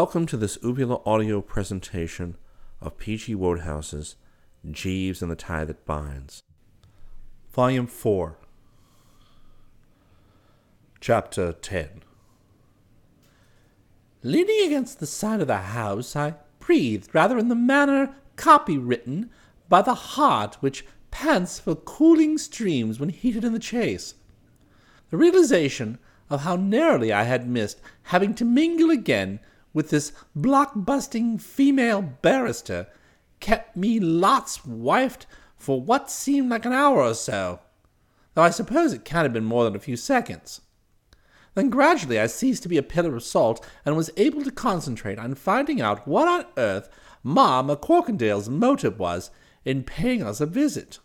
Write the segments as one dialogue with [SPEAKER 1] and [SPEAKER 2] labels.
[SPEAKER 1] Welcome to this Ubula audio presentation of P.G. Wodehouse's Jeeves and the Tie That Binds. Volume 4, Chapter 10.
[SPEAKER 2] Leaning against the side of the house, I breathed rather in the manner copywritten by the hart which pants for cooling streams when heated in the chase. The realization of how narrowly I had missed having to mingle again with this block-busting female barrister kept me Lot's wifed for what seemed like an hour or so, though I suppose it can't have been more than a few seconds. Then gradually I ceased to be a pillar of salt and was able to concentrate on finding out what on earth Ma McCorkindale's motive was in paying us a visit.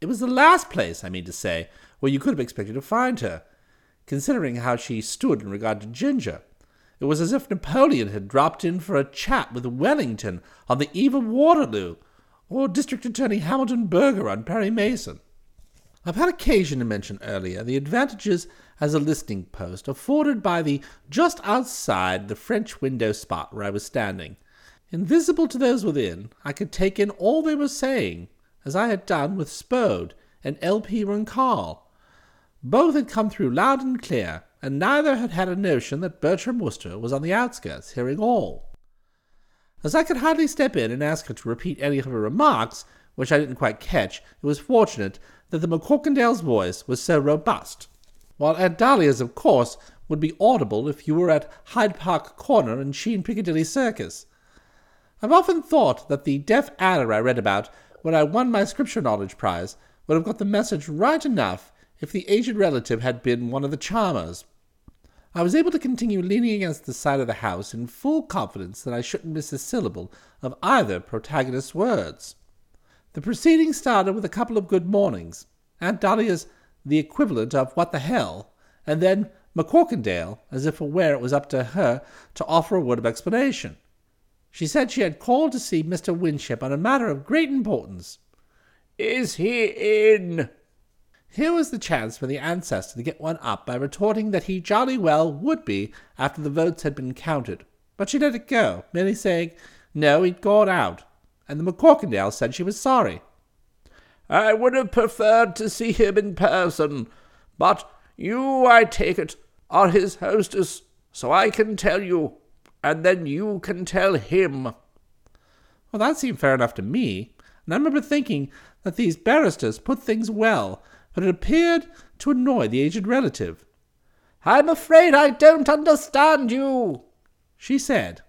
[SPEAKER 2] It was the last place, I mean to say, where you could have expected to find her, considering how she stood in regard to Ginger. It was as if Napoleon had dropped in for a chat with Wellington on the eve of Waterloo, or District Attorney Hamilton Berger on Perry Mason. I've had occasion to mention earlier the advantages as a listening post afforded by the just outside the French window spot where I was standing. Invisible to those within, I could take in all they were saying, as I had done with Spode and L.P. Runkle. Both had come through loud and clear, and neither had had a notion that Bertram Wooster was on the outskirts, hearing all. As I could hardly step in and ask her to repeat any of her remarks, which I didn't quite catch, it was fortunate that the McCorkindale's voice was so robust, while Aunt Dahlia's, of course, would be audible if you were at Hyde Park Corner and she in Piccadilly Circus. I've often thought that the deaf adder I read about when I won my Scripture Knowledge Prize would have got the message right enough if the aged relative had been one of the charmers. I was able to continue leaning against the side of the house in full confidence that I shouldn't miss a syllable of either protagonist's words. The proceedings started with a couple of good mornings, Aunt Dahlia's the equivalent of what the hell, and then McCorkindale, as if aware it was up to her to offer a word of explanation. She said she had called to see Mr. Winship on a matter of great importance.
[SPEAKER 3] Is he in?
[SPEAKER 2] Here was the chance for the ancestor to get one up by retorting that he jolly well would be after the votes had been counted. But she let it go, merely saying, no, he'd gone out, and the McCorkindale said she was sorry.
[SPEAKER 3] I would have preferred to see him in person, but you, I take it, are his hostess, so I can tell you, and then you can tell him.
[SPEAKER 2] Well, that seemed fair enough to me, and I remember thinking that these barristers put things well but it appeared to annoy the aged relative.
[SPEAKER 3] I'm afraid I don't understand you, she said,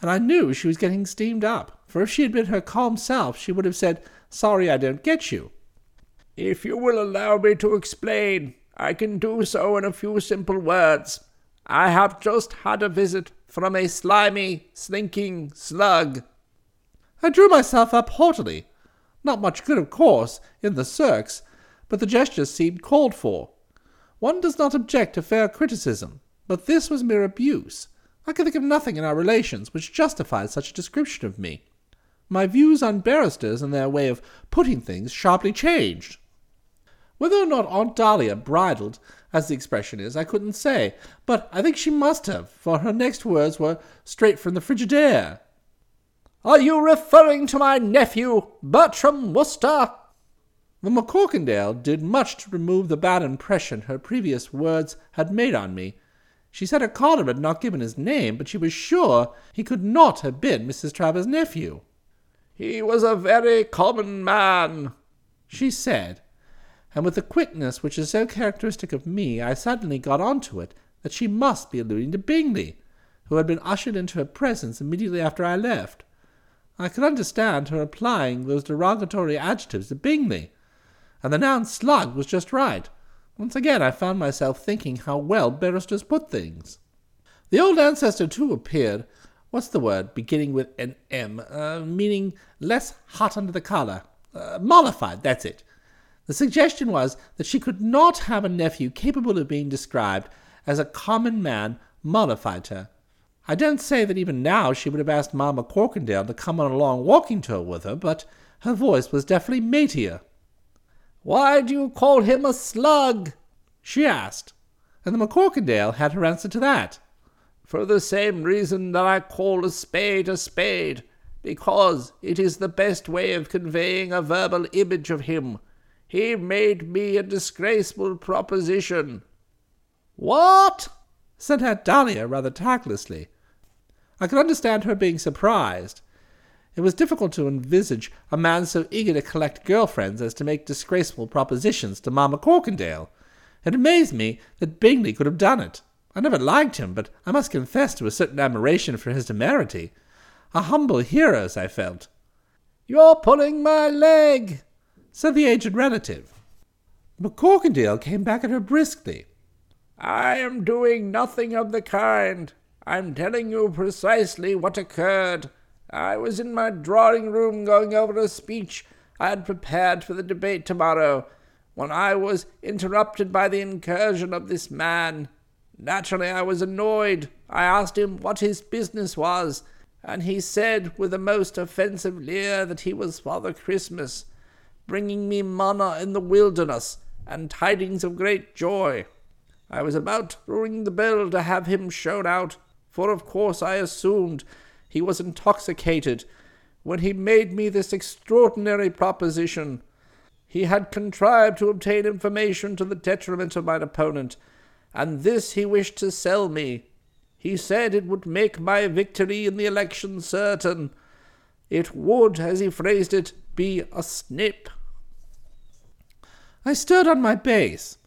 [SPEAKER 2] and I knew she was getting steamed up, for if she had been her calm self, she would have said, Sorry I don't get you.
[SPEAKER 3] If you will allow me to explain, I can do so in a few simple words. I have just had a visit from a slimy, slinking slug.
[SPEAKER 2] I drew myself up haughtily. Not much good, of course, in the circs, but the gesture seemed called for. One does not object to fair criticism, but this was mere abuse. I could think of nothing in our relations which justified such a description of me. My views on barristers and their way of putting things sharply changed. Whether or not Aunt Dahlia bridled, as the expression is, I couldn't say, but I think she must have, for her next words were straight from the Frigidaire.
[SPEAKER 3] Are you referring to my nephew, Bertram Wooster?
[SPEAKER 2] The McCorkindale did much to remove the bad impression her previous words had made on me. She said her caller had not given his name, but she was sure he could not have been Mrs. Travers's nephew.
[SPEAKER 3] He was a very common man,
[SPEAKER 2] she said, and with the quickness which is so characteristic of me, I suddenly got on to it that she must be alluding to Bingley, who had been ushered into her presence immediately after I left. I could understand her applying those derogatory adjectives to Bingley and the noun slug was just right. Once again I found myself thinking how well barristers put things. The old ancestor too appeared, what's the word, beginning with an M, uh, meaning less hot under the collar. Uh, mollified, that's it. The suggestion was that she could not have a nephew capable of being described as a common man mollified her. I don't say that even now she would have asked Ma McCorkindale to come on a long walking tour with her, but her voice was definitely matier.
[SPEAKER 3] Why do you call him a slug?
[SPEAKER 2] she asked, and the McCorkindale had her answer to that.
[SPEAKER 3] for the same reason that I call a spade a spade, because it is the best way of conveying a verbal image of him. He made me a disgraceful proposition.
[SPEAKER 2] What? said Aunt Dahlia rather tactlessly. I could understand her being surprised. It was difficult to envisage a man so eager to collect girl friends as to make disgraceful propositions to Ma McCorkindale. It amazed me that Bingley could have done it. I never liked him, but I must confess to a certain admiration for his temerity. A humble hero's, I felt.
[SPEAKER 3] You're pulling my leg,
[SPEAKER 2] said the aged relative. But Corkindale came back at her briskly.
[SPEAKER 3] I am doing nothing of the kind. I'm telling you precisely what occurred. I was in my drawing room going over a speech I had prepared for the debate tomorrow, when I was interrupted by the incursion of this man. Naturally, I was annoyed. I asked him what his business was, and he said with a most offensive leer that he was Father Christmas, bringing me manna in the wilderness and tidings of great joy. I was about to ring the bell to have him shown out, for of course I assumed he was intoxicated, when he made me this extraordinary proposition. He had contrived to obtain information to the detriment of my opponent, and this he wished to sell me. He said it would make my victory in the election certain. It would, as he phrased it, be a snip.
[SPEAKER 2] I stood on my base.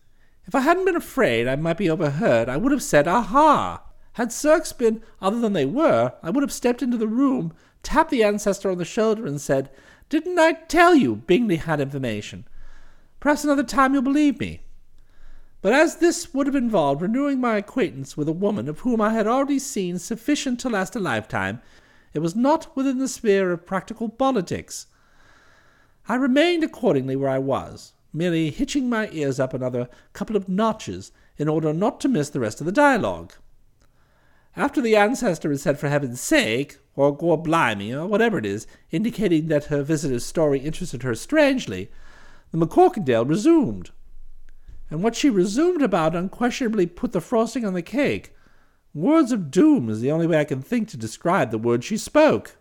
[SPEAKER 2] If I hadn't been afraid I might be overheard, I would have said, Aha! Had circs been other than they were, I would have stepped into the room, tapped the ancestor on the shoulder, and said, Didn't I tell you Bingley had information? Perhaps another time you'll believe me. But as this would have involved renewing my acquaintance with a woman of whom I had already seen sufficient to last a lifetime, it was not within the sphere of practical politics. I remained accordingly where I was, merely hitching my ears up another couple of notches in order not to miss the rest of the dialogue. After the ancestor had said for heaven's sake, or gorblimey, or whatever it is, indicating that her visitor's story interested her strangely, the McCorkindale resumed. And what she resumed about unquestionably put the frosting on the cake. Words of doom is the only way I can think to describe the words she spoke.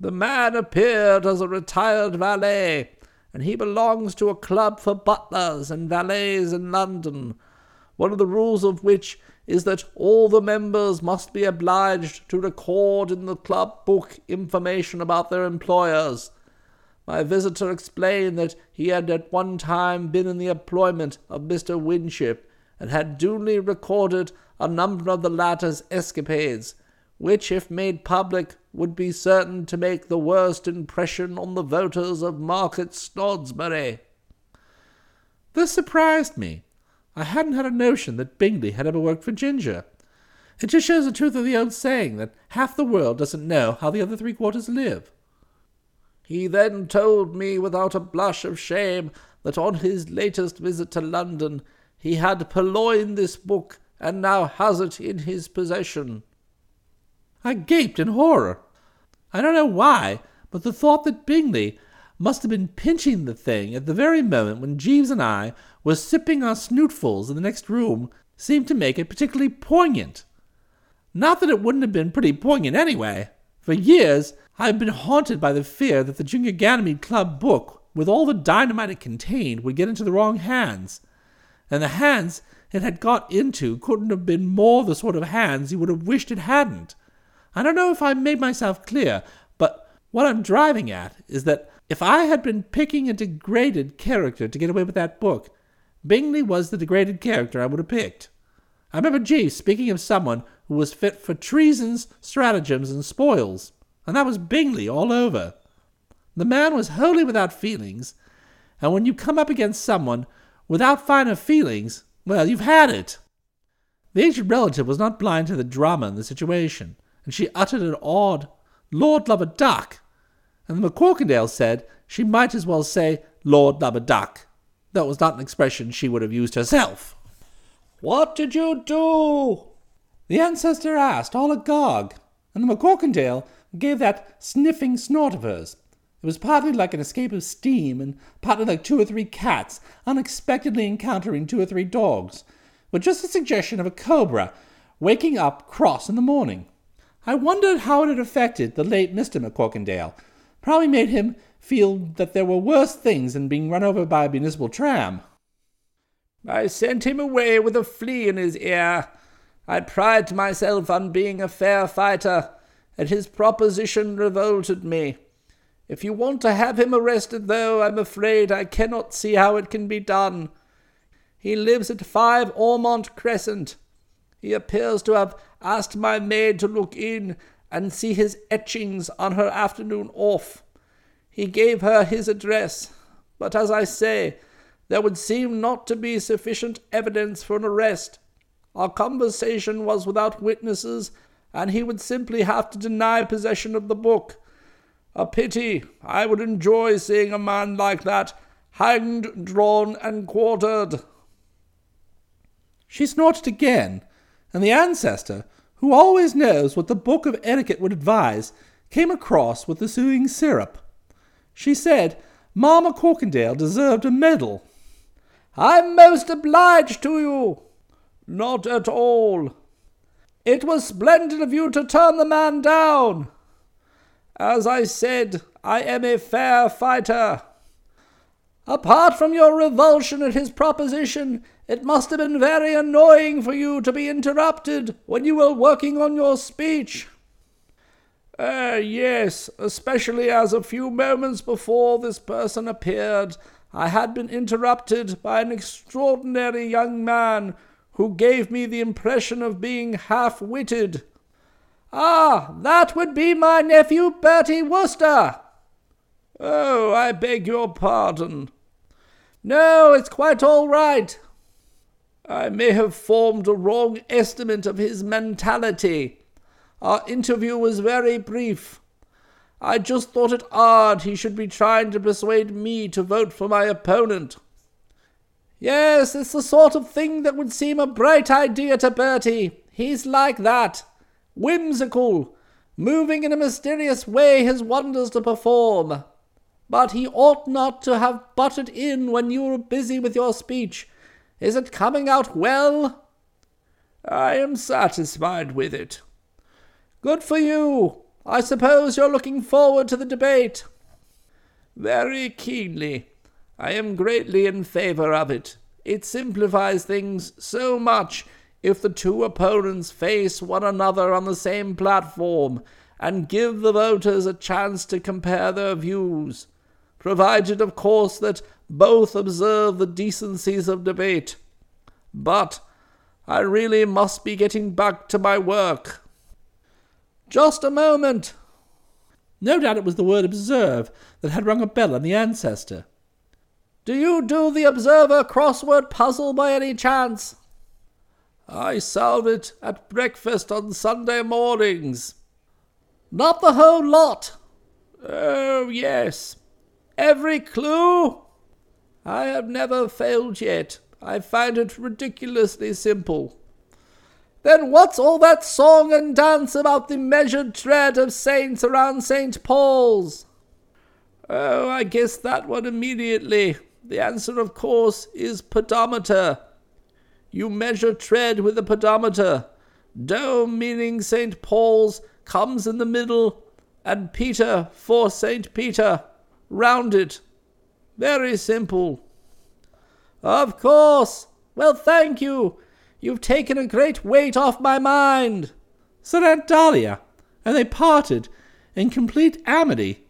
[SPEAKER 3] The man appeared as a retired valet, and he belongs to a club for butlers and valets in London, one of the rules of which is that all the members must be obliged to record in the club book information about their employers. My visitor explained that he had at one time been in the employment of Mr. Winship, and had duly recorded a number of the latter's escapades, which, if made public, would be certain to make the worst impression on the voters of Market Snodsbury.
[SPEAKER 2] This surprised me. I hadn't had a notion that Bingley had ever worked for Ginger. It just shows the truth of the old saying that half the world doesn't know how the other three quarters live.
[SPEAKER 3] He then told me without a blush of shame that on his latest visit to London he had purloined this book and now has it in his possession.
[SPEAKER 2] I gaped in horror. I don't know why, but the thought that Bingley must have been pinching the thing at the very moment when Jeeves and I were sipping our snootfuls in the next room seemed to make it particularly poignant. Not that it wouldn't have been pretty poignant anyway. For years I have been haunted by the fear that the Junior Ganymede Club book, with all the dynamite it contained, would get into the wrong hands. And the hands it had got into couldn't have been more the sort of hands you would have wished it hadn't. I don't know if I made myself clear, but what I'm driving at is that if I had been picking a degraded character to get away with that book, Bingley was the degraded character I would have picked. I remember Jeeves speaking of someone who was fit for treasons, stratagems, and spoils, and that was Bingley all over. The man was wholly without feelings, and when you come up against someone without finer feelings, well, you've had it. The aged relative was not blind to the drama in the situation, and she uttered an odd, Lord love a duck, and the McCorkindale said she might as well say Lord love a duck. That was not an expression she would have used herself.
[SPEAKER 3] What did you do?
[SPEAKER 2] The ancestor asked, all agog, and the McCorkindale gave that sniffing snort of hers. It was partly like an escape of steam, and partly like two or three cats unexpectedly encountering two or three dogs, with just a suggestion of a cobra waking up cross in the morning. I wondered how it had affected the late Mr. McCorkindale. Probably made him feel that there were worse things than being run over by a municipal tram.
[SPEAKER 3] I sent him away with a flea in his ear. I pride myself on being a fair fighter, and his proposition revolted me. If you want to have him arrested, though, I'm afraid I cannot see how it can be done. He lives at 5 Ormond Crescent. He appears to have asked my maid to look in and see his etchings on her afternoon off. He gave her his address, but as I say, there would seem not to be sufficient evidence for an arrest. Our conversation was without witnesses, and he would simply have to deny possession of the book. A pity. I would enjoy seeing a man like that hanged, drawn, and quartered.
[SPEAKER 2] She snorted again, and the ancestor, who always knows what the book of etiquette would advise, came across with the suing syrup. She said Ma McCorkindale deserved a medal.
[SPEAKER 3] I'm most obliged to you. Not at all. It was splendid of you to turn the man down. As I said, I am a fair fighter. Apart from your revulsion at his proposition, it must have been very annoying for you to be interrupted when you were working on your speech. Uh, yes, especially as a few moments before this person appeared, I had been interrupted by an extraordinary young man who gave me the impression of being half witted. Ah, that would be my nephew Bertie Wooster. Oh, I beg your pardon. No, it's quite all right. I may have formed a wrong estimate of his mentality. Our interview was very brief. I just thought it odd he should be trying to persuade me to vote for my opponent. Yes, it's the sort of thing that would seem a bright idea to Bertie. He's like that. Whimsical, moving in a mysterious way his wonders to perform. But he ought not to have butted in when you were busy with your speech. Is it coming out well? I am satisfied with it. Good for you. I suppose you're looking forward to the debate. Very keenly. I am greatly in favor of it. It simplifies things so much if the two opponents face one another on the same platform and give the voters a chance to compare their views, provided, of course, that both observe the decencies of debate. But I really must be getting back to my work. Just a moment.
[SPEAKER 2] No doubt it was the word observe that had rung a bell in the ancestor.
[SPEAKER 3] Do you do the Observer crossword puzzle by any chance? I solve it at breakfast on Sunday mornings. Not the whole lot. Oh, yes. Every clue? I have never failed yet. I find it ridiculously simple. Then what's all that song and dance about the measured tread of saints around St. Paul's? Oh, I guess that one immediately. The answer, of course, is pedometer. You measure tread with a pedometer. Dome, meaning St. Paul's, comes in the middle, and Peter for St. Peter. Round it. Very simple. Of course. Well, thank you. You've taken a great weight off my mind,
[SPEAKER 2] said Aunt Dahlia, and they parted in complete amity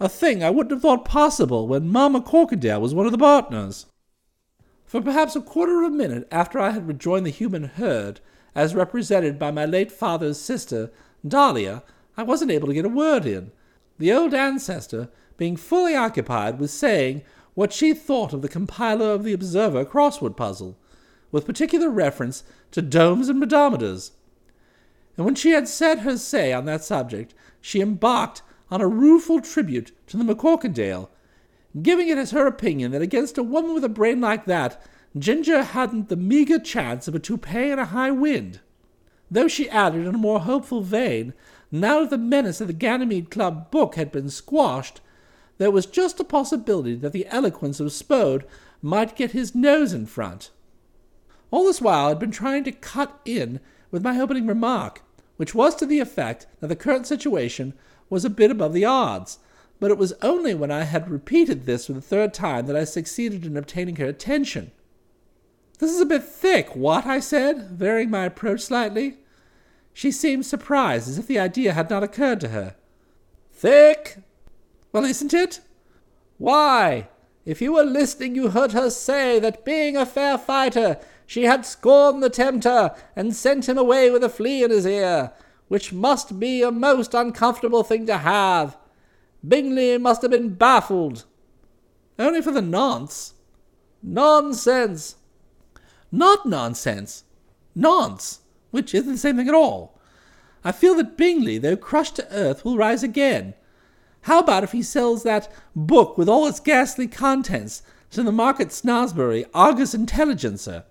[SPEAKER 2] a thing I wouldn't have thought possible when Ma McCorkindale was one of the partners. For perhaps a quarter of a minute after I had rejoined the human herd, as represented by my late father's sister, Dahlia, I wasn't able to get a word in, the old ancestor being fully occupied with saying what she thought of the compiler of the Observer crossword puzzle, with particular reference to domes and pedometers. And when she had said her say on that subject, she embarked on a rueful tribute to the McCorkindale, giving it as her opinion that against a woman with a brain like that, Ginger hadn't the meagre chance of a toupee in a high wind. Though she added in a more hopeful vein, now that the menace of the Ganymede Club book had been squashed, there was just a possibility that the eloquence of Spode might get his nose in front. All this while I'd been trying to cut in with my opening remark, which was to the effect that the current situation was a bit above the odds, but it was only when I had repeated this for the third time that I succeeded in obtaining her attention. This is a bit thick, what? I said, varying my approach slightly. She seemed surprised, as if the idea had not occurred to her.
[SPEAKER 3] Thick?
[SPEAKER 2] Well, isn't it?
[SPEAKER 3] Why, if you were listening, you heard her say that being a fair fighter, she had scorned the tempter and sent him away with a flea in his ear, which must be a most uncomfortable thing to have. Bingley must have been baffled.
[SPEAKER 2] Only for the nonce.
[SPEAKER 3] Nonsense.
[SPEAKER 2] Not nonsense. Nonce, which isn't the same thing at all. I feel that Bingley, though crushed to earth, will rise again. How about if he sells that book with all its ghastly contents to the Market Snodsbury Argus Intelligencer?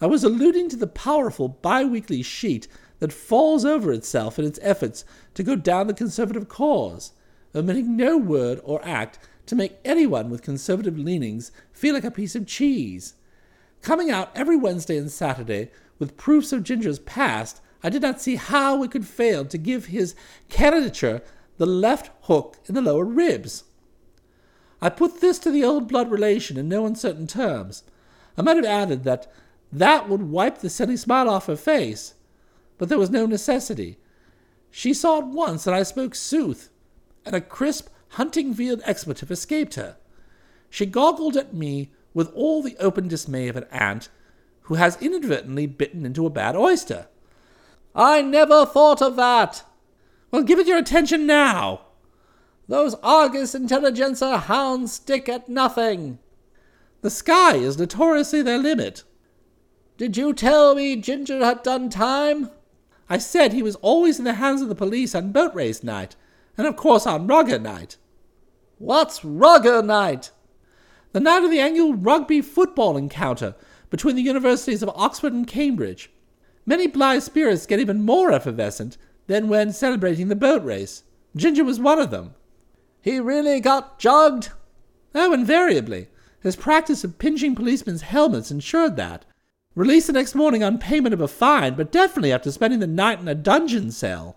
[SPEAKER 2] I was alluding to the powerful bi-weekly sheet that falls over itself in its efforts to go down the conservative cause, omitting no word or act to make anyone with conservative leanings feel like a piece of cheese. Coming out every Wednesday and Saturday with proofs of Ginger's past, I did not see how it could fail to give his candidature the left hook in the lower ribs. I put this to the old blood relation in no uncertain terms. I might have added that that would wipe the silly smile off her face, but there was no necessity. She saw at once that I spoke sooth, and a crisp hunting field expletive escaped her. She goggled at me with all the open dismay of an ant who has inadvertently bitten into a bad oyster.
[SPEAKER 3] I never thought of that.
[SPEAKER 2] Well, give it your attention now.
[SPEAKER 3] Those Argus Intelligencer hounds stick at nothing.
[SPEAKER 2] The sky is notoriously their limit.
[SPEAKER 3] Did you tell me Ginger had done time?
[SPEAKER 2] I said he was always in the hands of the police on boat race night, and of course on rugger night.
[SPEAKER 3] What's rugger night?
[SPEAKER 2] The night of the annual rugby football encounter between the universities of Oxford and Cambridge. Many blithe spirits get even more effervescent than when celebrating the boat race. Ginger was one of them.
[SPEAKER 3] He really got jugged?
[SPEAKER 2] Oh, invariably. His practice of pinching policemen's helmets ensured that. Released the next morning on payment of a fine, but definitely after spending the night in a dungeon cell.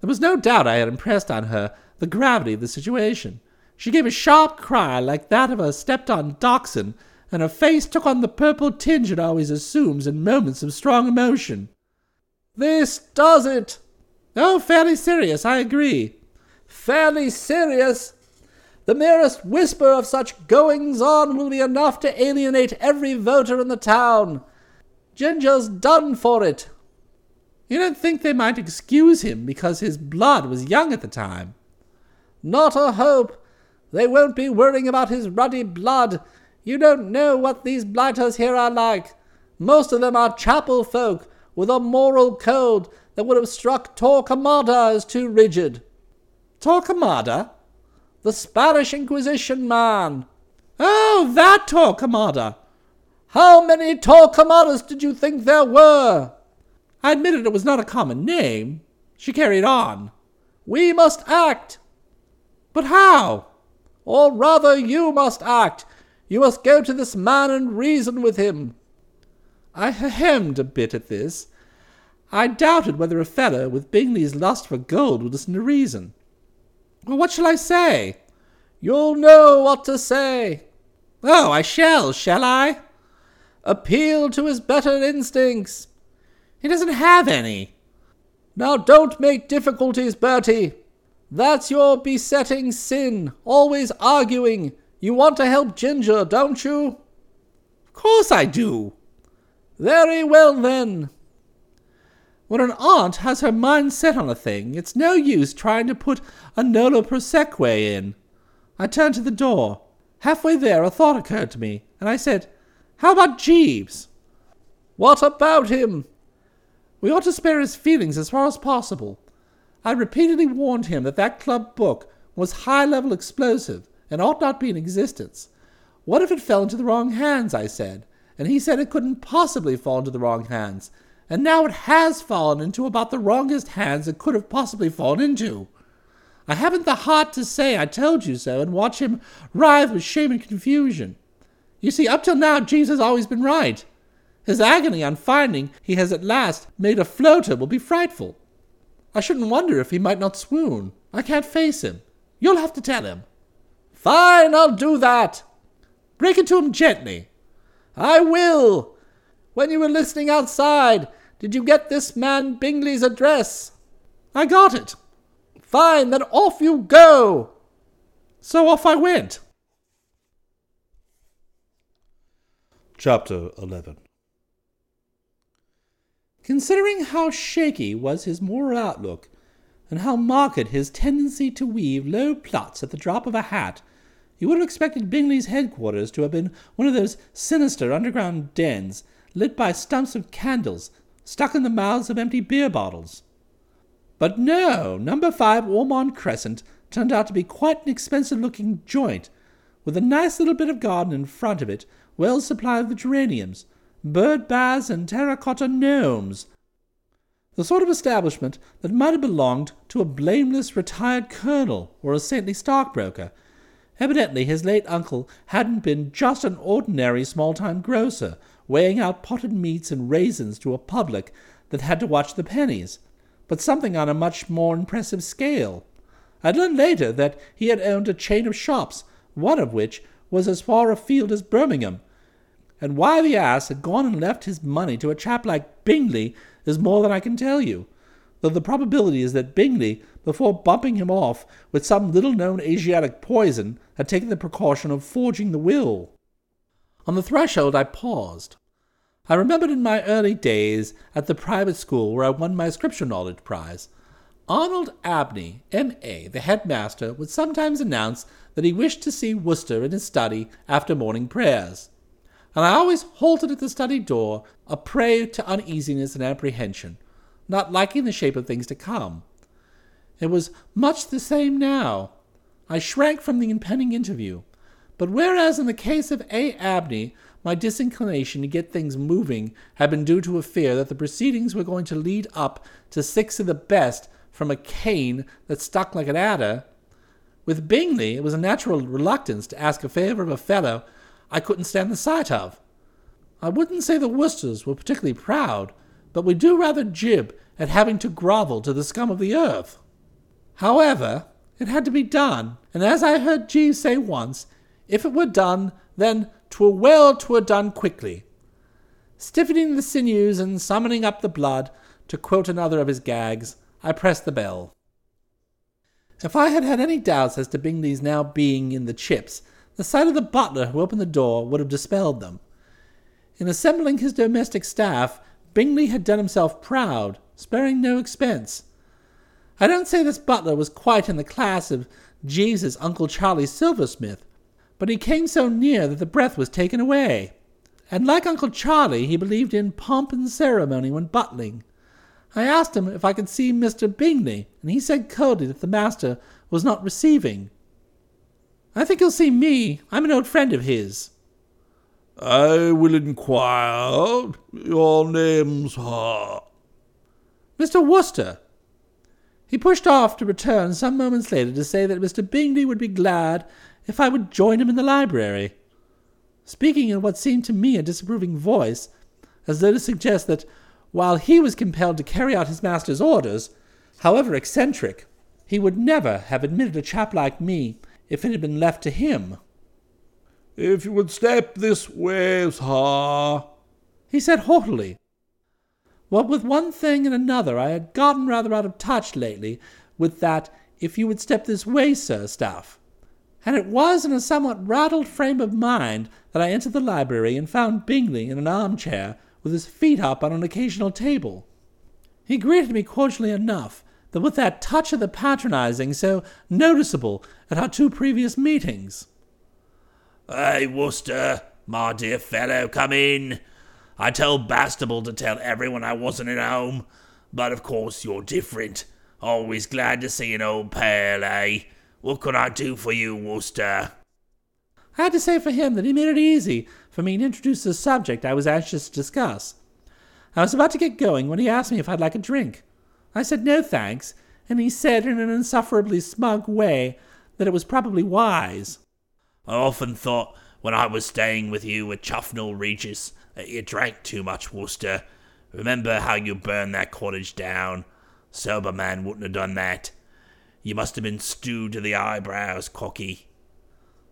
[SPEAKER 2] There was no doubt I had impressed on her the gravity of the situation. She gave a sharp cry like that of a stepped on dachshund, and her face took on the purple tinge it always assumes in moments of strong emotion.
[SPEAKER 3] This does it.
[SPEAKER 2] Oh, fairly serious, I agree.
[SPEAKER 3] Fairly serious? The merest whisper of such goings on will be enough to alienate every voter in the town. Ginger's done for it.
[SPEAKER 2] You don't think they might excuse him because his blood was young at the time?
[SPEAKER 3] Not a hope. They won't be worrying about his ruddy blood. You don't know what these blighters here are like. Most of them are chapel folk with a moral code that would have struck Torquemada as too rigid.
[SPEAKER 2] Torquemada?
[SPEAKER 3] The Spanish Inquisition man.
[SPEAKER 2] Oh, that Torquemada!
[SPEAKER 3] How many Torquemadas did you think there were?
[SPEAKER 2] I admitted it was not a common name. She carried on.
[SPEAKER 3] We must act.
[SPEAKER 2] But how?
[SPEAKER 3] Or rather, you must act. You must go to this man and reason with him.
[SPEAKER 2] I hemmed a bit at this. I doubted whether a fellow with Bingley's lust for gold would listen to reason. Well, what shall I say?
[SPEAKER 3] You'll know what to say.
[SPEAKER 2] Oh, I shall, shall I?
[SPEAKER 3] Appeal to his better instincts.
[SPEAKER 2] He doesn't have any.
[SPEAKER 3] Now don't make difficulties, Bertie. That's your besetting sin, always arguing. You want to help Ginger, don't you?
[SPEAKER 2] Of course I do.
[SPEAKER 3] Very well, then.
[SPEAKER 2] When an aunt has her mind set on a thing, it's no use trying to put a nolle prosequi in. I turned to the door. Halfway there, a thought occurred to me, and I said, How about Jeeves?
[SPEAKER 3] What about him?
[SPEAKER 2] We ought to spare his feelings as far as possible. I repeatedly warned him that that club book was high level explosive and ought not be in existence. What if it fell into the wrong hands? I said, and he said it couldn't possibly fall into the wrong hands. And now it has fallen into about the wrongest hands it could have possibly fallen into. I haven't the heart to say I told you so and watch him writhe with shame and confusion. You see, up till now, Jeeves has always been right. His agony on finding he has at last made a floater will be frightful. I shouldn't wonder if he might not swoon. I can't face him. You'll have to tell him.
[SPEAKER 3] Fine, I'll do that.
[SPEAKER 2] Break it to him gently.
[SPEAKER 3] I will. When you were listening outside, did you get this man Bingley's address?
[SPEAKER 2] I got it.
[SPEAKER 3] Fine, then off you go.
[SPEAKER 2] So off I went.
[SPEAKER 1] Chapter 11
[SPEAKER 2] Considering how shaky was his moral outlook, and how marked his tendency to weave low plots at the drop of a hat, you would have expected Bingley's headquarters to have been one of those sinister underground dens lit by stumps of candles stuck in the mouths of empty beer bottles. But no, number five Ormond Crescent turned out to be quite an expensive looking joint, with a nice little bit of garden in front of it, well supplied with geraniums, bird baths, and terracotta gnomes. The sort of establishment that might have belonged to a blameless retired colonel or a saintly stockbroker. Evidently his late uncle hadn't been just an ordinary small-time grocer, weighing out potted meats and raisins to a public that had to watch the pennies, but something on a much more impressive scale. I learned later that he had owned a chain of shops, one of which was as far afield as Birmingham, and why the ass had gone and left his money to a chap like Bingley is more than I can tell you, though the probability is that Bingley, before bumping him off with some little known Asiatic poison, had taken the precaution of forging the will. On the threshold I paused. I remembered in my early days at the private school where I won my scripture knowledge prize. Arnold Abney, M.A., the headmaster, would sometimes announce that he wished to see Wooster in his study after morning prayers and I always halted at the study door, a prey to uneasiness and apprehension, not liking the shape of things to come. It was much the same now. I shrank from the impending interview. But whereas in the case of A. Abney, my disinclination to get things moving had been due to a fear that the proceedings were going to lead up to six of the best from a cane that stuck like an adder, with Bingley it was a natural reluctance to ask a favor of a fellow I couldn't stand the sight of. I wouldn't say the Woosters were particularly proud, but we do rather jib at having to grovel to the scum of the earth. However, it had to be done, and as I heard Jeeves say once, if it were done, then 'twere well 'twere done quickly. Stiffening the sinews and summoning up the blood, to quote another of his gags, I pressed the bell. If I had had any doubts as to Bingley's now being in the chips, the sight of the butler who opened the door would have dispelled them. In assembling his domestic staff, Bingley had done himself proud, sparing no expense. I don't say this butler was quite in the class of Jeeves's Uncle Charlie Silversmith, but he came so near that the breath was taken away. And like Uncle Charlie, he believed in pomp and ceremony when butling. I asked him if I could see Mr. Bingley, and he said coldly that the master was not receiving. I think he'll see me. I'm an old friend of his.
[SPEAKER 4] I will inquire. Your name's her.
[SPEAKER 2] Mr. Wooster. He pushed off to return some moments later to say that Mr. Bingley would be glad if I would join him in the library. Speaking in what seemed to me a disapproving voice, as though to suggest that while he was compelled to carry out his master's orders, however eccentric, he would never have admitted a chap like me if it had been left to him.
[SPEAKER 4] If you would step this way, sir,
[SPEAKER 2] he said haughtily. What with one thing and another, I had gotten rather out of touch lately with that if you would step this way, sir, stuff. And it was in a somewhat rattled frame of mind that I entered the library and found Bingley in an armchair with his feet up on an occasional table. He greeted me cordially enough, but with that touch of the patronizing so noticeable at our two previous meetings.
[SPEAKER 3] Hey, Wooster, my dear fellow, come in. I told Bastable to tell everyone I wasn't at home, but of course you're different. Always glad to see an old pal, eh? What can I do for you, Wooster?
[SPEAKER 2] I had to say for him that he made it easy for me to introduce the subject I was anxious to discuss. I was about to get going when he asked me if I'd like a drink. I said no thanks, and he said in an insufferably smug way that it was probably wise.
[SPEAKER 3] I often thought when I was staying with you at Chuffnell Regis that you drank too much, Wooster. Remember how you burned that cottage down? Sober man wouldn't have done that. You must have been stewed to the eyebrows, cocky.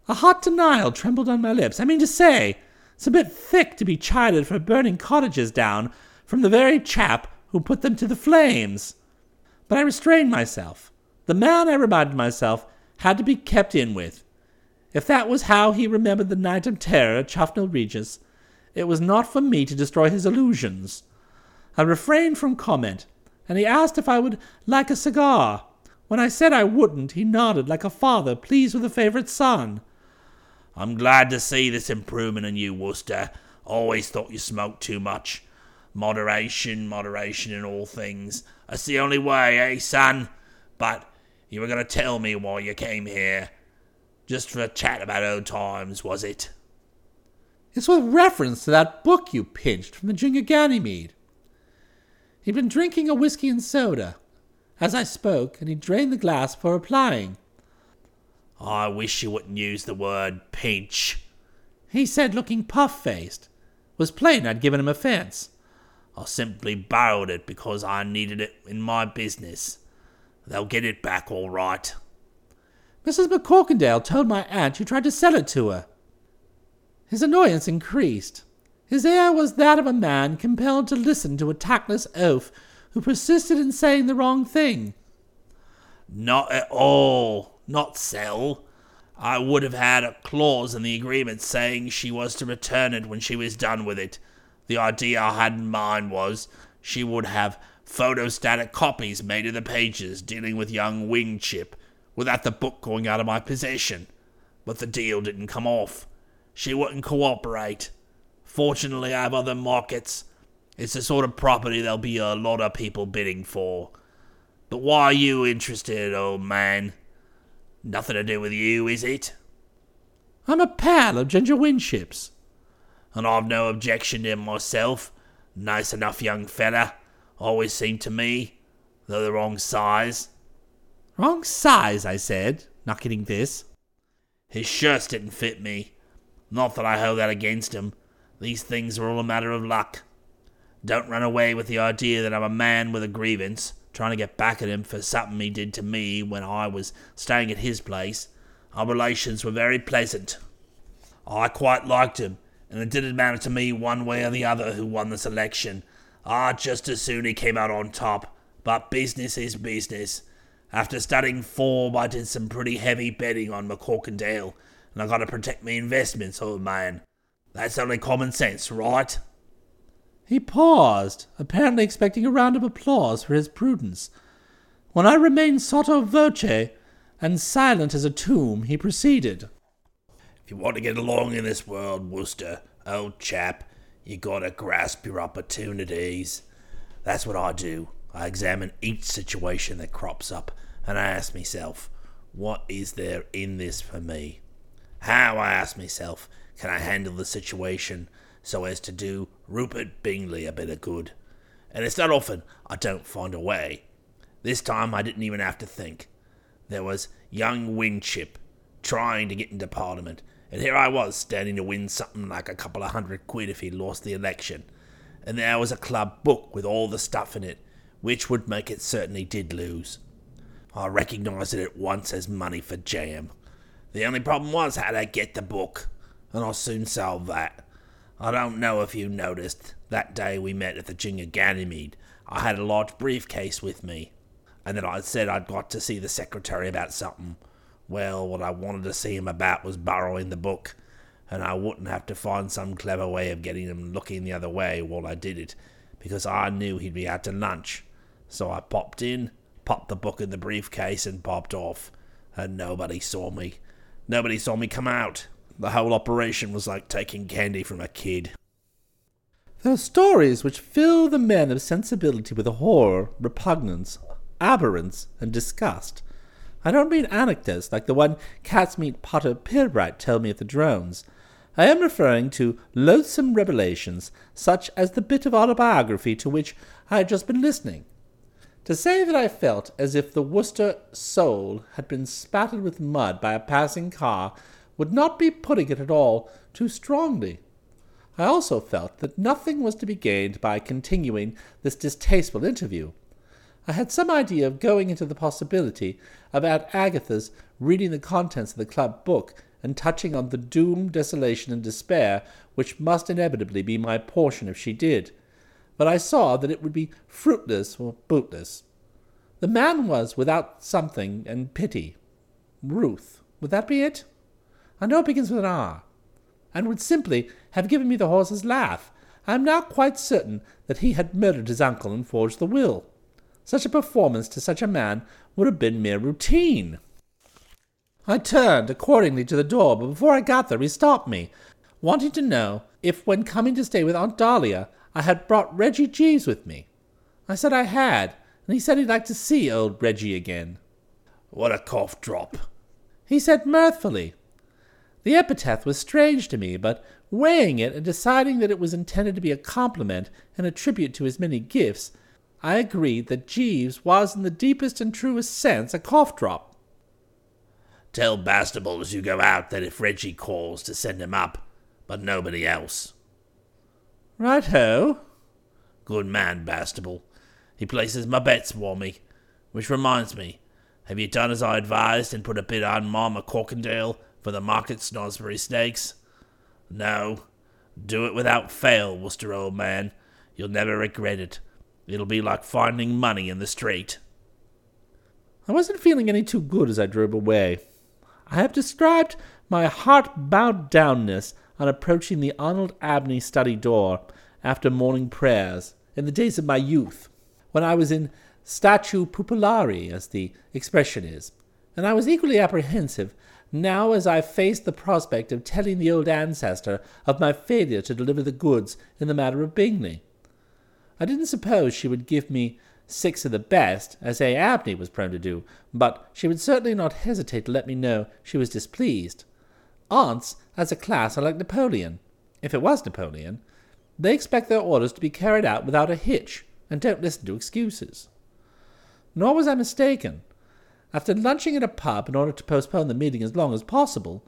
[SPEAKER 2] A hot denial trembled on my lips. I mean to say, it's a bit thick to be chided for burning cottages down from the very chap who put them to the flames. But I restrained myself. The man, I reminded myself, had to be kept in with. If that was how he remembered the night of terror at Chuffnell Regis, it was not for me to destroy his illusions. I refrained from comment, and he asked if I would like a cigar. When I said I wouldn't, he nodded like a father pleased with a favorite son.
[SPEAKER 3] I'm glad to see this improvement in you, Wooster. Always thought you smoked too much. Moderation, moderation in all things. That's the only way, eh, son? But you were going to tell me why you came here. Just for a chat about old times, was it?
[SPEAKER 2] It's with reference to that book you pinched from the Junior Ganymede. He'd been drinking a whiskey and soda as I spoke, and he drained the glass before replying.
[SPEAKER 3] I wish you wouldn't use the word pinch.
[SPEAKER 2] He said, looking puff faced. Was plain I'd given him offence.
[SPEAKER 3] I simply borrowed it because I needed it in my business. They'll get it back all right.
[SPEAKER 2] Mrs. McCorkindale told my aunt you tried to sell it to her. His annoyance increased. His air was that of a man compelled to listen to a tactless oaf who persisted in saying the wrong thing.
[SPEAKER 3] Not at all. Not sell. I would have had a clause in the agreement saying she was to return it when she was done with it. The idea I had in mind was she would have photostatic copies made of the pages dealing with young Winship without the book going out of my possession. But the deal didn't come off. She wouldn't cooperate. Fortunately, I have other markets. It's the sort of property there'll be a lot of people bidding for. But why are you interested, old man? Nothing to do with you, is it?
[SPEAKER 2] I'm a pal of Ginger Winship's.
[SPEAKER 3] And I've no objection to him myself. Nice enough young fella. Always seemed to me, though the wrong size.
[SPEAKER 2] Wrong size, I said, not getting this.
[SPEAKER 3] His shirts didn't fit me. Not that I hold that against him. These things are all a matter of luck. Don't run away with the idea that I'm a man with a grievance, trying to get back at him for something he did to me when I was staying at his place. Our relations were very pleasant. I quite liked him, and it didn't matter to me one way or the other who won this election. I'd just as soon he came out on top. But business is business. After studying form, I did some pretty heavy betting on McCorkindale, and I gotta protect my investments, old man. That's only common sense, right?
[SPEAKER 2] He paused, apparently expecting a round of applause for his prudence. When I remained sotto voce and silent as a tomb, he proceeded.
[SPEAKER 3] If you want to get along in this world, Wooster, old chap, you gotta grasp your opportunities. That's what I do. I examine each situation that crops up, and I ask myself, what is there in this for me? How, I ask myself, can I handle the situation so as to do Rupert Bingley a bit of good? And it's not often I don't find a way. This time I didn't even have to think. There was young Winship trying to get into Parliament, and here I was standing to win something like a couple of hundred quid if he lost the election. And there was a club book with all the stuff in it, which would make it certain he did lose. I recognised it at once as money for jam. The only problem was how to get the book, and I soon solved that. I don't know if you noticed, that day we met at the Junior Ganymede, I had a large briefcase with me, and that I said I'd got to see the secretary about something. Well, what I wanted to see him about was borrowing the book, and I wouldn't have to find some clever way of getting him looking the other way while I did it, because I knew he'd be out to lunch. So I popped in, popped the book in the briefcase, and popped off, and nobody saw me. Nobody saw me come out. The whole operation was like taking candy from a kid.
[SPEAKER 2] There are stories which fill the men of sensibility with horror, repugnance, abhorrence, and disgust. I don't mean anecdotes like the one Catsmeat Potter Pirbright told me of the drones. I am referring to loathsome revelations, such as the bit of autobiography to which I had just been listening. To say that I felt as if the Wooster soul had been spattered with mud by a passing car would not be putting it at all too strongly. I also felt that nothing was to be gained by continuing this distasteful interview. I had some idea of going into the possibility of Aunt Agatha's reading the contents of the club book and touching on the doom, desolation, and despair which must inevitably be my portion if she did. But I saw that it would be fruitless or bootless. The man was without something and pity. Ruth, would that be it? I know it begins with an R. And would simply have given me the horse's laugh. I am now quite certain that he had murdered his uncle and forged the will. Such a performance to such a man would have been mere routine. I turned accordingly to the door, but before I got there he stopped me, wanting to know if, when coming to stay with Aunt Dahlia, I had brought Reggie Jeeves with me. I said I had, and he said he'd like to see old Reggie again.
[SPEAKER 3] What a cough drop!
[SPEAKER 2] He said mirthfully. The epithet was strange to me, but weighing it and deciding that it was intended to be a compliment and a tribute to his many gifts, I agreed that Jeeves was in the deepest and truest sense a cough drop.
[SPEAKER 3] Tell Bastable as you go out that if Reggie calls to send him up, but nobody else.
[SPEAKER 2] Right ho.
[SPEAKER 3] Good man, Bastable. He places my bets for me. Which reminds me, have you done as I advised and put a bid on Ma McCorkindale for the Market Snodsbury Stakes? No. Do it without fail, Wooster, old man. You'll never regret it. It'll be like finding money in the street.
[SPEAKER 2] I wasn't feeling any too good as I drove away. I have described my heart bowed downness on approaching the Arnold Abney study door after morning prayers in the days of my youth, when I was in statu pupillari, as the expression is, and I was equally apprehensive now as I faced the prospect of telling the old ancestor of my failure to deliver the goods in the matter of Bingley. I didn't suppose she would give me six of the best, as A. Abney was prone to do, but she would certainly not hesitate to let me know she was displeased. Aunts, as a class, are like Napoleon. If it was Napoleon, they expect their orders to be carried out without a hitch, and don't listen to excuses. Nor was I mistaken. After lunching at a pub in order to postpone the meeting as long as possible,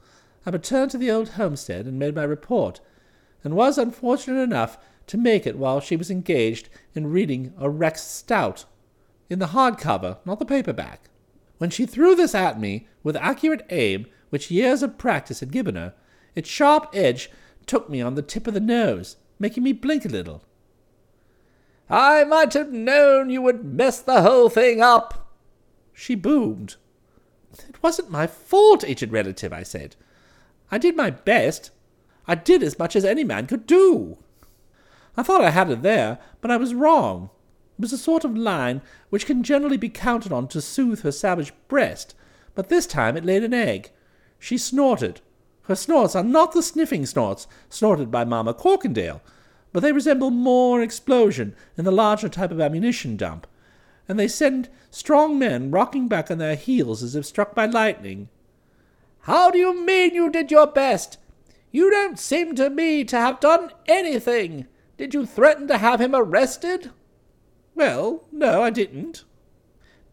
[SPEAKER 2] I returned to the old homestead and made my report, and was unfortunate enough to make it while she was engaged in reading a Rex Stout, in the hardcover, not the paperback. When she threw this at me with accurate aim which years of practice had given her, its sharp edge took me on the tip of the nose, making me blink a little.
[SPEAKER 3] I might have known you would mess the whole thing up.
[SPEAKER 2] She boomed. It wasn't my fault, aged relative, I said. I did my best. I did as much as any man could do. I thought I had it there, but I was wrong. It was a sort of line which can generally be counted on to soothe her savage breast, but this time it laid an egg. She snorted. Her snorts are not the sniffing snorts snorted by Ma McCorkindale, but they resemble more explosion in the larger type of ammunition dump, and they send strong men rocking back on their heels as if struck by lightning.
[SPEAKER 3] How do you mean you did your best? You don't seem to me to have done anything. Did you threaten to have him arrested?
[SPEAKER 2] Well, no, I didn't.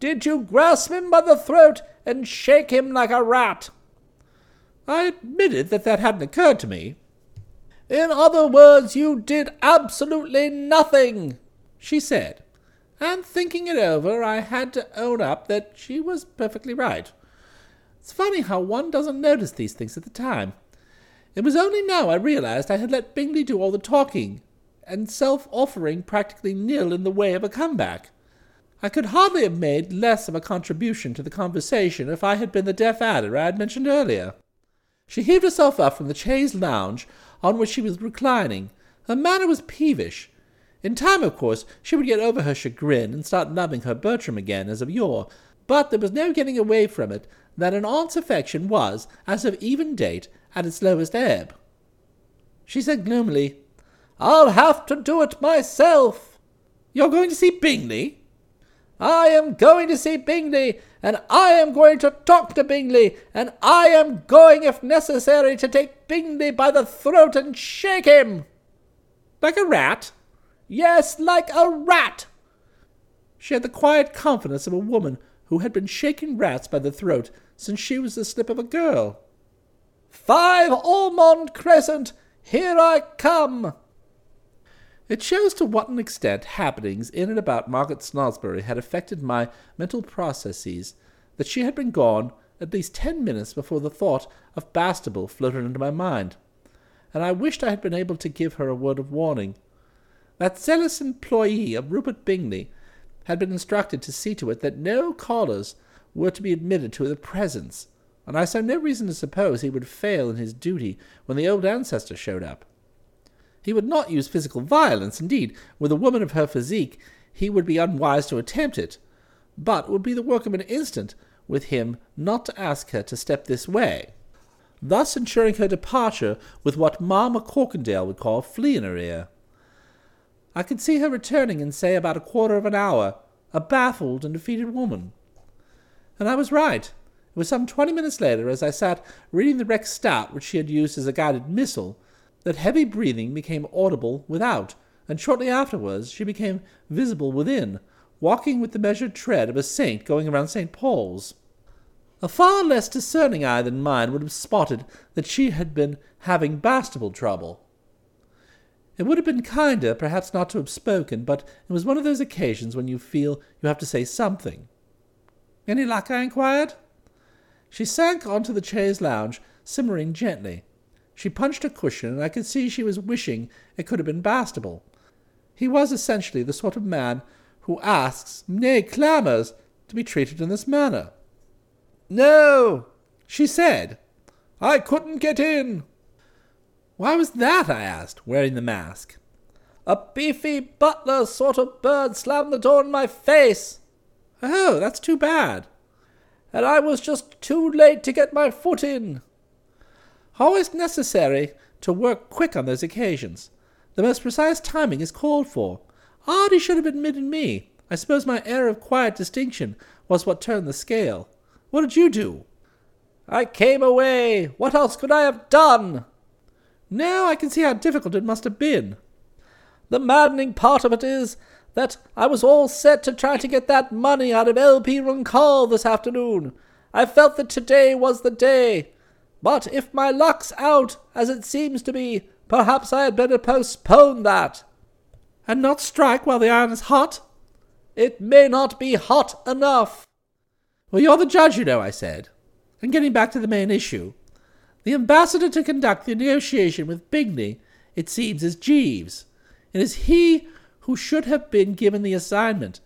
[SPEAKER 3] Did you grasp him by the throat and shake him like a rat?
[SPEAKER 2] I admitted that that hadn't occurred to me.
[SPEAKER 3] In other words, you did absolutely nothing, she said.
[SPEAKER 2] And thinking it over, I had to own up that she was perfectly right. It's funny how one doesn't notice these things at the time. It was only now I realized I had let Bingley do all the talking, and self offering practically nil in the way of a comeback. I could hardly have made less of a contribution to the conversation if I had been the deaf adder I had mentioned earlier. She heaved herself up from the chaise lounge on which she was reclining. Her manner was peevish. In time, of course, she would get over her chagrin and start loving her Bertram again as of yore, but there was no getting away from it that an aunt's affection was, as of even date, at its lowest ebb. She said gloomily,
[SPEAKER 3] I'll have to do it myself.
[SPEAKER 2] You're going to see Bingley?
[SPEAKER 3] I am going to see Bingley, and I am going to talk to Bingley, and I am going, if necessary, to take Bingley by the throat and shake him.
[SPEAKER 2] Like a rat?
[SPEAKER 3] Yes, like a rat.
[SPEAKER 2] She had the quiet confidence of a woman who had been shaking rats by the throat since she was the slip of a girl.
[SPEAKER 3] Five Ormond Crescent, Here I come!
[SPEAKER 2] It shows to what an extent happenings in and about Market Snodsbury had affected my mental processes that she had been gone at least ten minutes before the thought of Bastable floated into my mind, and I wished I had been able to give her a word of warning. That zealous employee of Rupert Bingley had been instructed to see to it that no callers were to be admitted to the presence, and I saw no reason to suppose he would fail in his duty when the old ancestor showed up. He would not use physical violence. Indeed, with a woman of her physique, he would be unwise to attempt it, but it would be the work of an instant with him not to ask her to step this way, thus ensuring her departure with what Ma McCorkindale would call flea in her ear. I could see her returning in, say, about a quarter of an hour, a baffled and defeated woman. And I was right. It was some twenty minutes later, as I sat reading the Rex Stout which she had used as a guided missile, that heavy breathing became audible without, and shortly afterwards she became visible within, walking with the measured tread of a saint going around St. Paul's. A far less discerning eye than mine would have spotted that she had been having Bastable trouble. It would have been kinder, perhaps, not to have spoken, but it was one of those occasions when you feel you have to say something. Any luck? I inquired. She sank onto the chaise lounge, simmering gently. She punched a cushion, and I could see she was wishing it could have been Bastable. He was essentially the sort of man who asks, nay, clamours, to be treated in this manner.
[SPEAKER 3] No,
[SPEAKER 2] she said.
[SPEAKER 3] I couldn't get in.
[SPEAKER 2] Why was that? I asked, wearing the mask.
[SPEAKER 3] A beefy butler sort of bird slammed the door in my face.
[SPEAKER 2] Oh, that's too bad.
[SPEAKER 3] And I was just too late to get my foot in.
[SPEAKER 2] Always necessary to work quick on those occasions. The most precise timing is called for. Odd should have admitted me. I suppose my air of quiet distinction was what turned the scale. What did you do?
[SPEAKER 3] I came away. What else could I have done?
[SPEAKER 2] Now I can see how difficult it must have been.
[SPEAKER 3] The maddening part of it is that I was all set to try to get that money out of L.P. Runkle this afternoon. I felt that today was the day. But if my luck's out, as it seems to be, perhaps I had better postpone that.
[SPEAKER 2] And not strike while the iron is hot?
[SPEAKER 3] It may not be hot enough.
[SPEAKER 2] Well, you're the judge, you know, I said. And getting back to the main issue, the ambassador to conduct the negotiation with Bingley, it seems, is Jeeves. It is he who should have been given the assignment.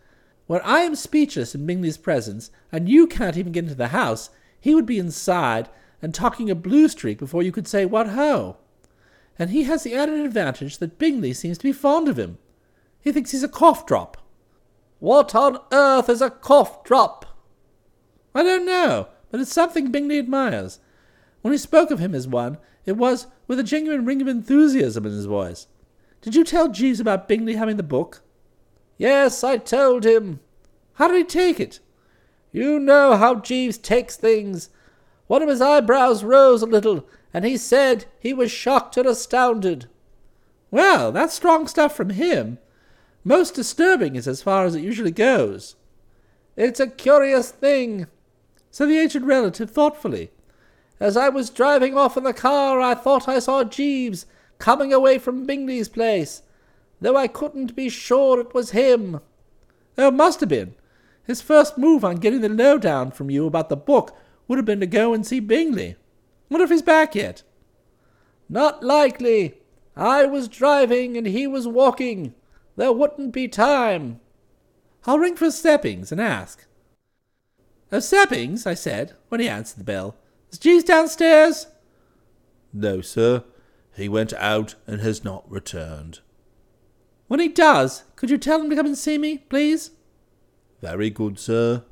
[SPEAKER 2] Where I am speechless in Bingley's presence, and you can't even get into the house, he would be inside and talking a blue streak before you could say what ho. And he has the added advantage that Bingley seems to be fond of him. He thinks he's a cough drop.
[SPEAKER 3] What on earth is a cough drop?
[SPEAKER 2] I don't know, but it's something Bingley admires. When he spoke of him as one, it was with a genuine ring of enthusiasm in his voice. Did you tell Jeeves about Bingley having the book?
[SPEAKER 3] Yes, I told him.
[SPEAKER 2] How did he take it?
[SPEAKER 3] You know how Jeeves takes things. One of his eyebrows rose a little, and he said he was shocked and astounded.
[SPEAKER 2] Well, that's strong stuff from him. Most disturbing is as far as it usually goes.
[SPEAKER 3] It's a curious thing,
[SPEAKER 2] said the aged relative thoughtfully.
[SPEAKER 3] As I was driving off in the car, I thought I saw Jeeves coming away from Bingley's place, though I couldn't be sure it was him.
[SPEAKER 2] Oh, it must have been. His first move on getting the lowdown from you about the book would have been to go and see Bingley. Wonder if he's back yet.
[SPEAKER 3] Not likely. I was driving and he was walking. There wouldn't be time.
[SPEAKER 2] I'll ring for Seppings and ask. Oh, Seppings, I said, when he answered the bell. Is Jeeves downstairs?
[SPEAKER 1] No, sir. He went out and has not returned.
[SPEAKER 2] When he does, could you tell him to come and see me, please?
[SPEAKER 1] Very good, sir.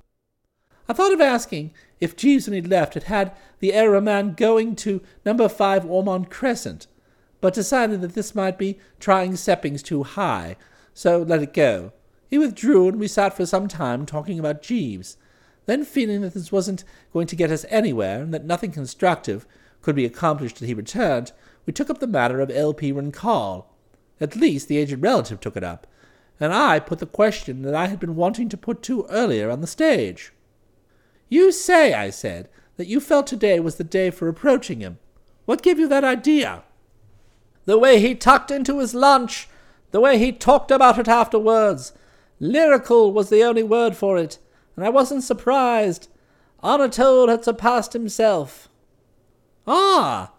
[SPEAKER 2] I thought of asking if Jeeves, when he'd left, had had the air of a man going to number five Ormond Crescent, but decided that this might be trying Seppings too high, so let it go. He withdrew, and we sat for some time talking about Jeeves. Then, feeling that this wasn't going to get us anywhere, and that nothing constructive could be accomplished till he returned, we took up the matter of L.P. Runkle. At least the aged relative took it up, and I put the question that I had been wanting to put to earlier on the stage. You say, I said, that you felt today was the day for approaching him. What gave you that idea?
[SPEAKER 3] The way he tucked into his lunch. The way he talked about it afterwards. Lyrical was the only word for it, and I wasn't surprised. Anatole had surpassed himself.
[SPEAKER 2] Ah,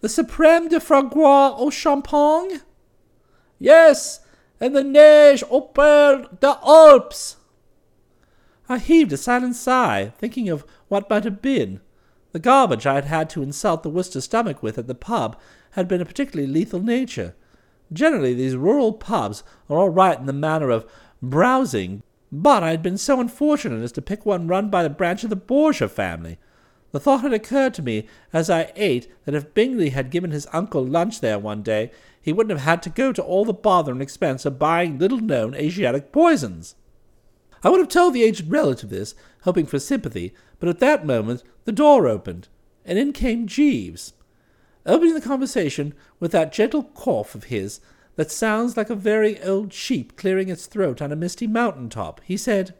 [SPEAKER 2] the Supreme de foie gras au Champagne?
[SPEAKER 3] Yes, and the Neige au Père des Alpes.
[SPEAKER 2] I heaved a silent sigh, thinking of what might have been. The garbage I had had to insult the Wooster stomach with at the pub had been a particularly lethal nature. Generally, these rural pubs are all right in the matter of browsing, but I had been so unfortunate as to pick one run by the branch of the Borgia family. The thought had occurred to me as I ate that if Bingley had given his uncle lunch there one day, he wouldn't have had to go to all the bother and expense of buying little known Asiatic poisons. I would have told the aged relative this, hoping for sympathy, but at that moment the door opened, and in came Jeeves. Opening the conversation with that gentle cough of his that sounds like a very old sheep clearing its throat on a misty mountain top, he said,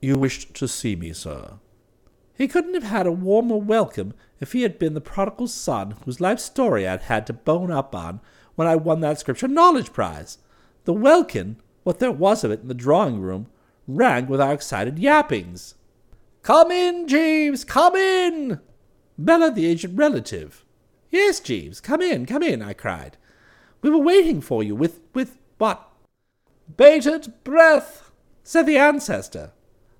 [SPEAKER 1] You wished to see me, sir.
[SPEAKER 2] He couldn't have had a warmer welcome if he had been the prodigal son whose life story I'd had to bone up on when I won that Scripture Knowledge Prize. The welkin, what there was of it in the drawing room, rang with our excited yappings.
[SPEAKER 3] Come in, Jeeves, come in!
[SPEAKER 2] bellowed the aged relative. Yes, Jeeves, come in, come in, I cried. We were waiting for you with, with what?
[SPEAKER 3] Bated breath,
[SPEAKER 2] said the ancestor.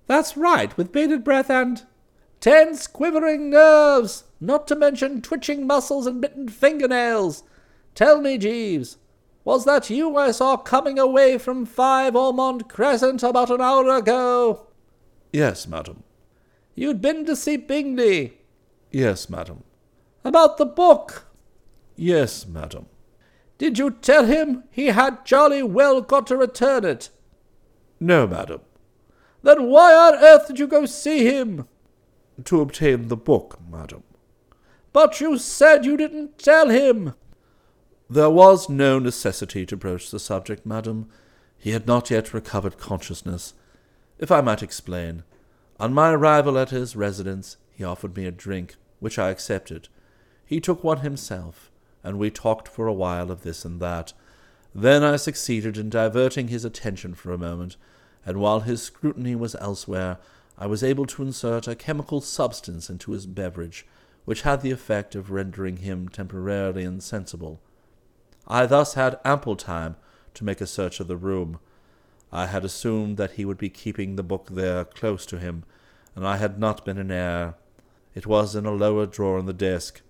[SPEAKER 2] That's right, with bated breath and
[SPEAKER 3] tense, quivering nerves, not to mention twitching muscles and bitten fingernails. Tell me, Jeeves, was that you I saw coming away from Five Ormond Crescent about an hour ago?
[SPEAKER 1] Yes, madam.
[SPEAKER 3] You'd been to see Bingley?
[SPEAKER 1] Yes, madam.
[SPEAKER 3] About the book?
[SPEAKER 1] Yes, madam.
[SPEAKER 3] Did you tell him he had jolly well got to return it?
[SPEAKER 1] No, madam.
[SPEAKER 3] Then why on earth did you go see him?
[SPEAKER 1] To obtain the book, madam.
[SPEAKER 3] But you said you didn't tell him.
[SPEAKER 1] There was no necessity to broach the subject, madam. He had not yet recovered consciousness. If I might explain, on my arrival at his residence, he offered me a drink, which I accepted. He took one himself, and we talked for a while of this and that. Then I succeeded in diverting his attention for a moment, and while his scrutiny was elsewhere, I was able to insert a chemical substance into his beverage, which had the effect of rendering him temporarily insensible. I thus had ample time to make a search of the room. I had assumed that he would be keeping the book there close to him, and I had not been in error. It was in a lower drawer in the desk.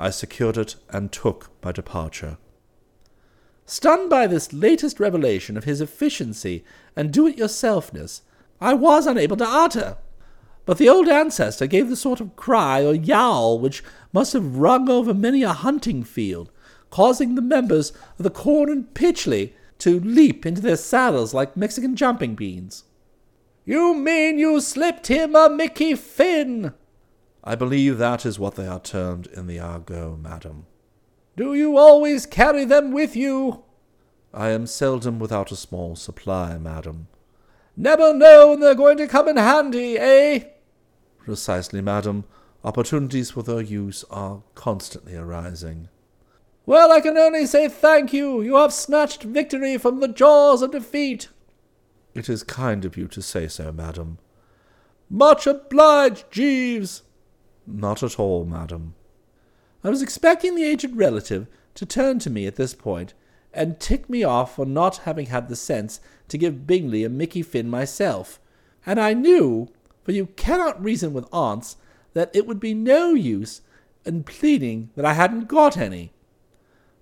[SPEAKER 1] I secured it and took my departure.
[SPEAKER 2] Stunned by this latest revelation of his efficiency and do it yourselfness, I was unable to utter. But the old ancestor gave the sort of cry or yowl which must have rung over many a hunting field, causing the members of the Quorn and Pytchley to leap into their saddles like Mexican jumping beans.
[SPEAKER 3] You mean you slipped him a Mickey Finn?
[SPEAKER 1] I believe that is what they are termed in the argot, madam.
[SPEAKER 3] Do you always carry them with you?
[SPEAKER 1] I am seldom without a small supply, madam.
[SPEAKER 3] Never know when they're going to come in handy, eh?
[SPEAKER 1] Precisely, madam. Opportunities for their use are constantly arising.
[SPEAKER 3] Well, I can only say thank you. You have snatched victory from the jaws of defeat.
[SPEAKER 1] It is kind of you to say so, madam.
[SPEAKER 3] Much obliged, Jeeves.
[SPEAKER 1] Not at all, madam.
[SPEAKER 2] I was expecting the aged relative to turn to me at this point and tick me off for not having had the sense to give Bingley a Mickey Finn myself, and I knew, for you cannot reason with aunts, that it would be no use in pleading that I hadn't got any.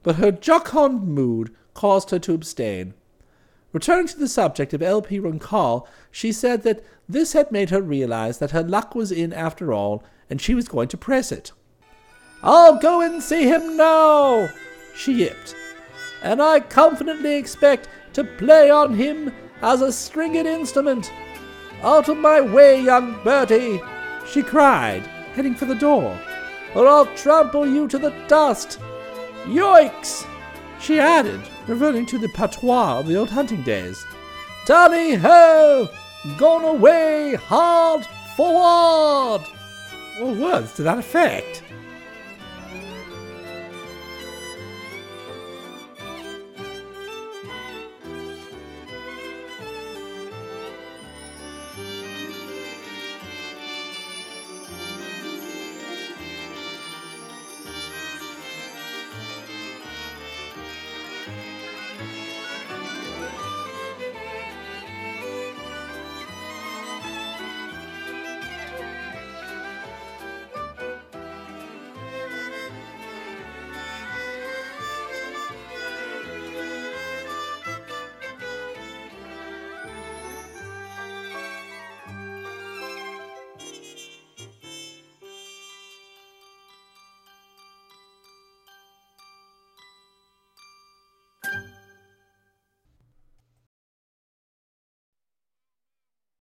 [SPEAKER 2] But her jocund mood caused her to abstain. Returning to the subject of L.P. Runkle, she said that this had made her realize that her luck was in after all, and she was going to press it.
[SPEAKER 3] I'll go and see him now, she yipped, and I confidently expect to play on him as a stringed instrument. Out of my way, young Bertie,
[SPEAKER 2] she cried, heading for the door,
[SPEAKER 3] or I'll trample you to the dust. Yoicks!
[SPEAKER 2] she added, reverting to the patois of the old hunting days.
[SPEAKER 3] Tally ho! Gone away hard forward!
[SPEAKER 2] Or words to that effect.